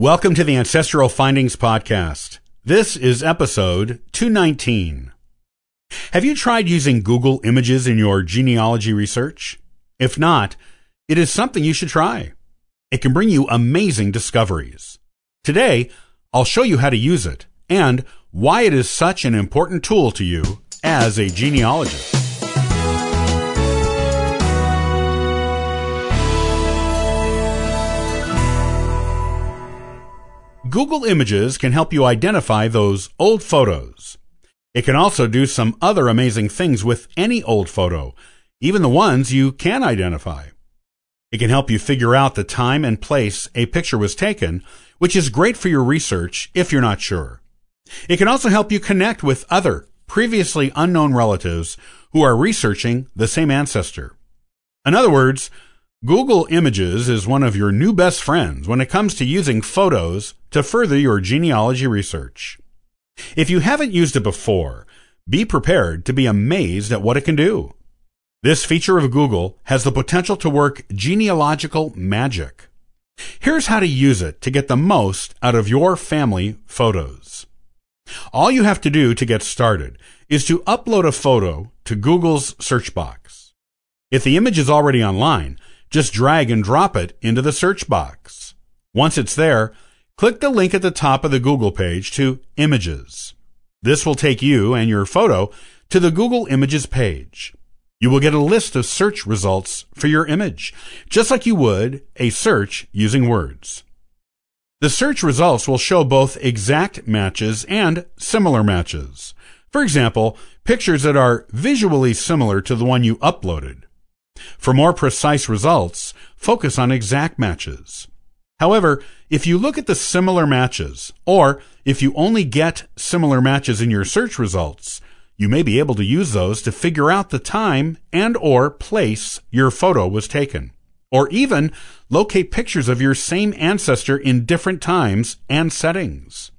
Welcome to the Ancestral Findings Podcast. This is episode 219. Have you tried using Google Images in your genealogy research? If not, it is something you should try. It can bring you amazing discoveries. Today, I'll show you how to use it and why it is such an important tool to you as a genealogist. Google Images can help you identify those old photos. It can also do some other amazing things with any old photo, even the ones you can identify. It can help you figure out the time and place a picture was taken, which is great for your research if you're not sure. It can also help you connect with other previously unknown relatives who are researching the same ancestor. In other words, Google Images is one of your new best friends when it comes to using photos to further your genealogy research. If you haven't used it before, be prepared to be amazed at what it can do. This feature of Google has the potential to work genealogical magic. Here's how to use it to get the most out of your family photos. All you have to do to get started is to upload a photo to Google's search box. If the image is already online, just drag and drop it into the search box. Once it's there, click the link at the top of the Google page to Images. This will take you and your photo to the Google Images page. You will get a list of search results for your image, just like you would a search using words. The search results will show both exact matches and similar matches. For example, pictures that are visually similar to the one you uploaded. For more precise results, focus on exact matches. However, if you look at the similar matches, or if you only get similar matches in your search results, you may be able to use those to figure out the time and or place your photo was taken or even locate pictures of your same ancestor in different times and settings.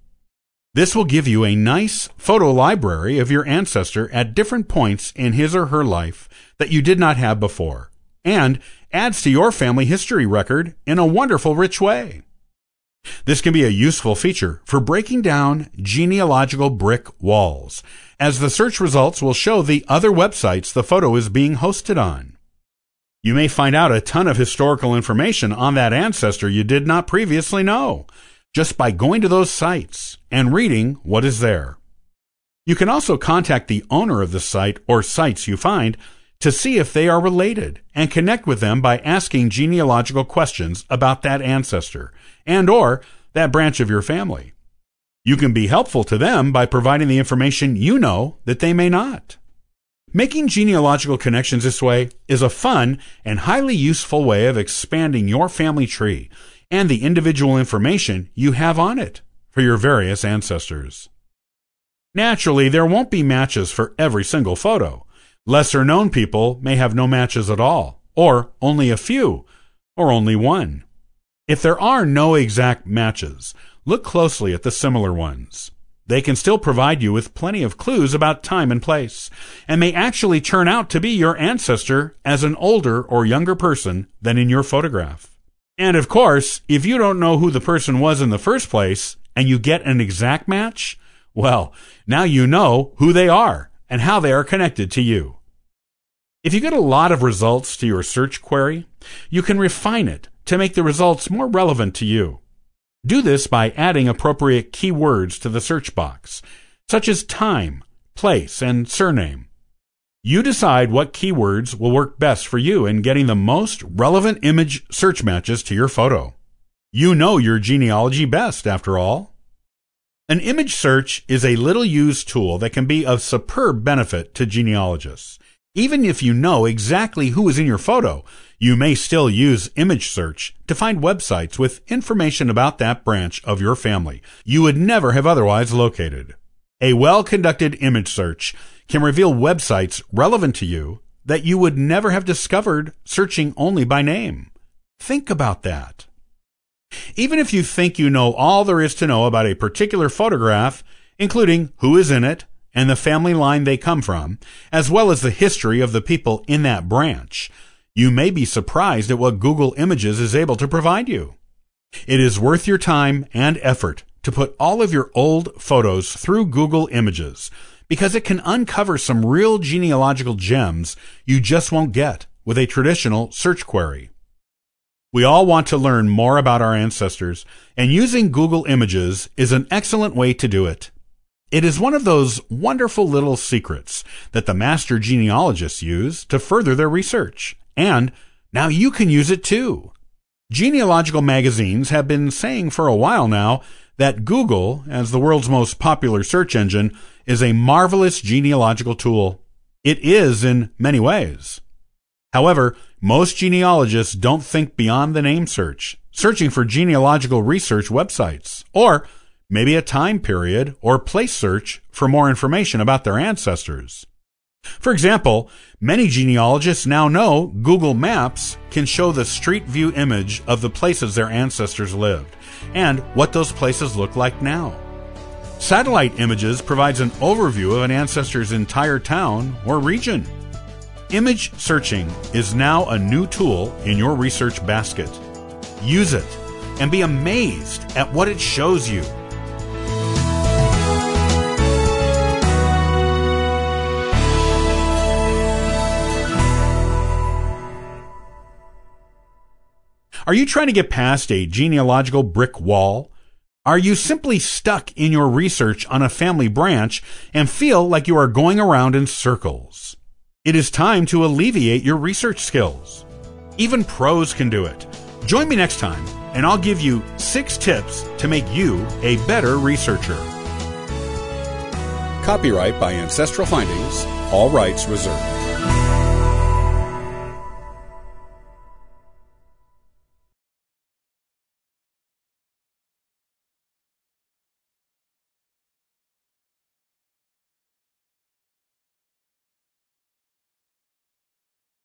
This will give you a nice photo library of your ancestor at different points in his or her life that you did not have before, and adds to your family history record in a wonderful, rich way. This can be a useful feature for breaking down genealogical brick walls, as the search results will show the other websites the photo is being hosted on. You may find out a ton of historical information on that ancestor you did not previously know just by going to those sites and reading what is there. You can also contact the owner of the site or sites you find to see if they are related and connect with them by asking genealogical questions about that ancestor and or that branch of your family. You can be helpful to them by providing the information you know that they may not. Making genealogical connections this way is a fun and highly useful way of expanding your family tree and the individual information you have on it for your various ancestors. Naturally, there won't be matches for every single photo. Lesser known people may have no matches at all, or only a few, or only one. If there are no exact matches, look closely at the similar ones. They can still provide you with plenty of clues about time and place, and may actually turn out to be your ancestor as an older or younger person than in your photograph. And of course, if you don't know who the person was in the first place and you get an exact match, well, now you know who they are and how they are connected to you. If you get a lot of results to your search query, you can refine it to make the results more relevant to you. Do this by adding appropriate keywords to the search box, such as time, place, and surname. You decide what keywords will work best for you in getting the most relevant image search matches to your photo. You know your genealogy best, after all. An image search is a little used tool that can be of superb benefit to genealogists. Even if you know exactly who is in your photo, you may still use image search to find websites with information about that branch of your family you would never have otherwise located. A well conducted image search can reveal websites relevant to you that you would never have discovered searching only by name. Think about that. Even if you think you know all there is to know about a particular photograph, including who is in it, and the family line they come from, as well as the history of the people in that branch, you may be surprised at what Google Images is able to provide you. It is worth your time and effort to put all of your old photos through Google Images because it can uncover some real genealogical gems you just won't get with a traditional search query. We all want to learn more about our ancestors, and using Google Images is an excellent way to do it. It is one of those wonderful little secrets that the master genealogists use to further their research. And now you can use it too. Genealogical magazines have been saying for a while now that Google, as the world's most popular search engine, is a marvelous genealogical tool. It is in many ways. However, most genealogists don't think beyond the name search, searching for genealogical research websites, or maybe a time period or place search for more information about their ancestors. For example, many genealogists now know Google Maps can show the street view image of the places their ancestors lived and what those places look like now. Satellite images provides an overview of an ancestor's entire town or region. Image searching is now a new tool in your research basket. Use it and be amazed at what it shows you. Are you trying to get past a genealogical brick wall? Are you simply stuck in your research on a family branch and feel like you are going around in circles? It is time to alleviate your research skills. Even pros can do it. Join me next time, and I'll give you six tips to make you a better researcher. Copyright by Ancestral Findings, all rights reserved.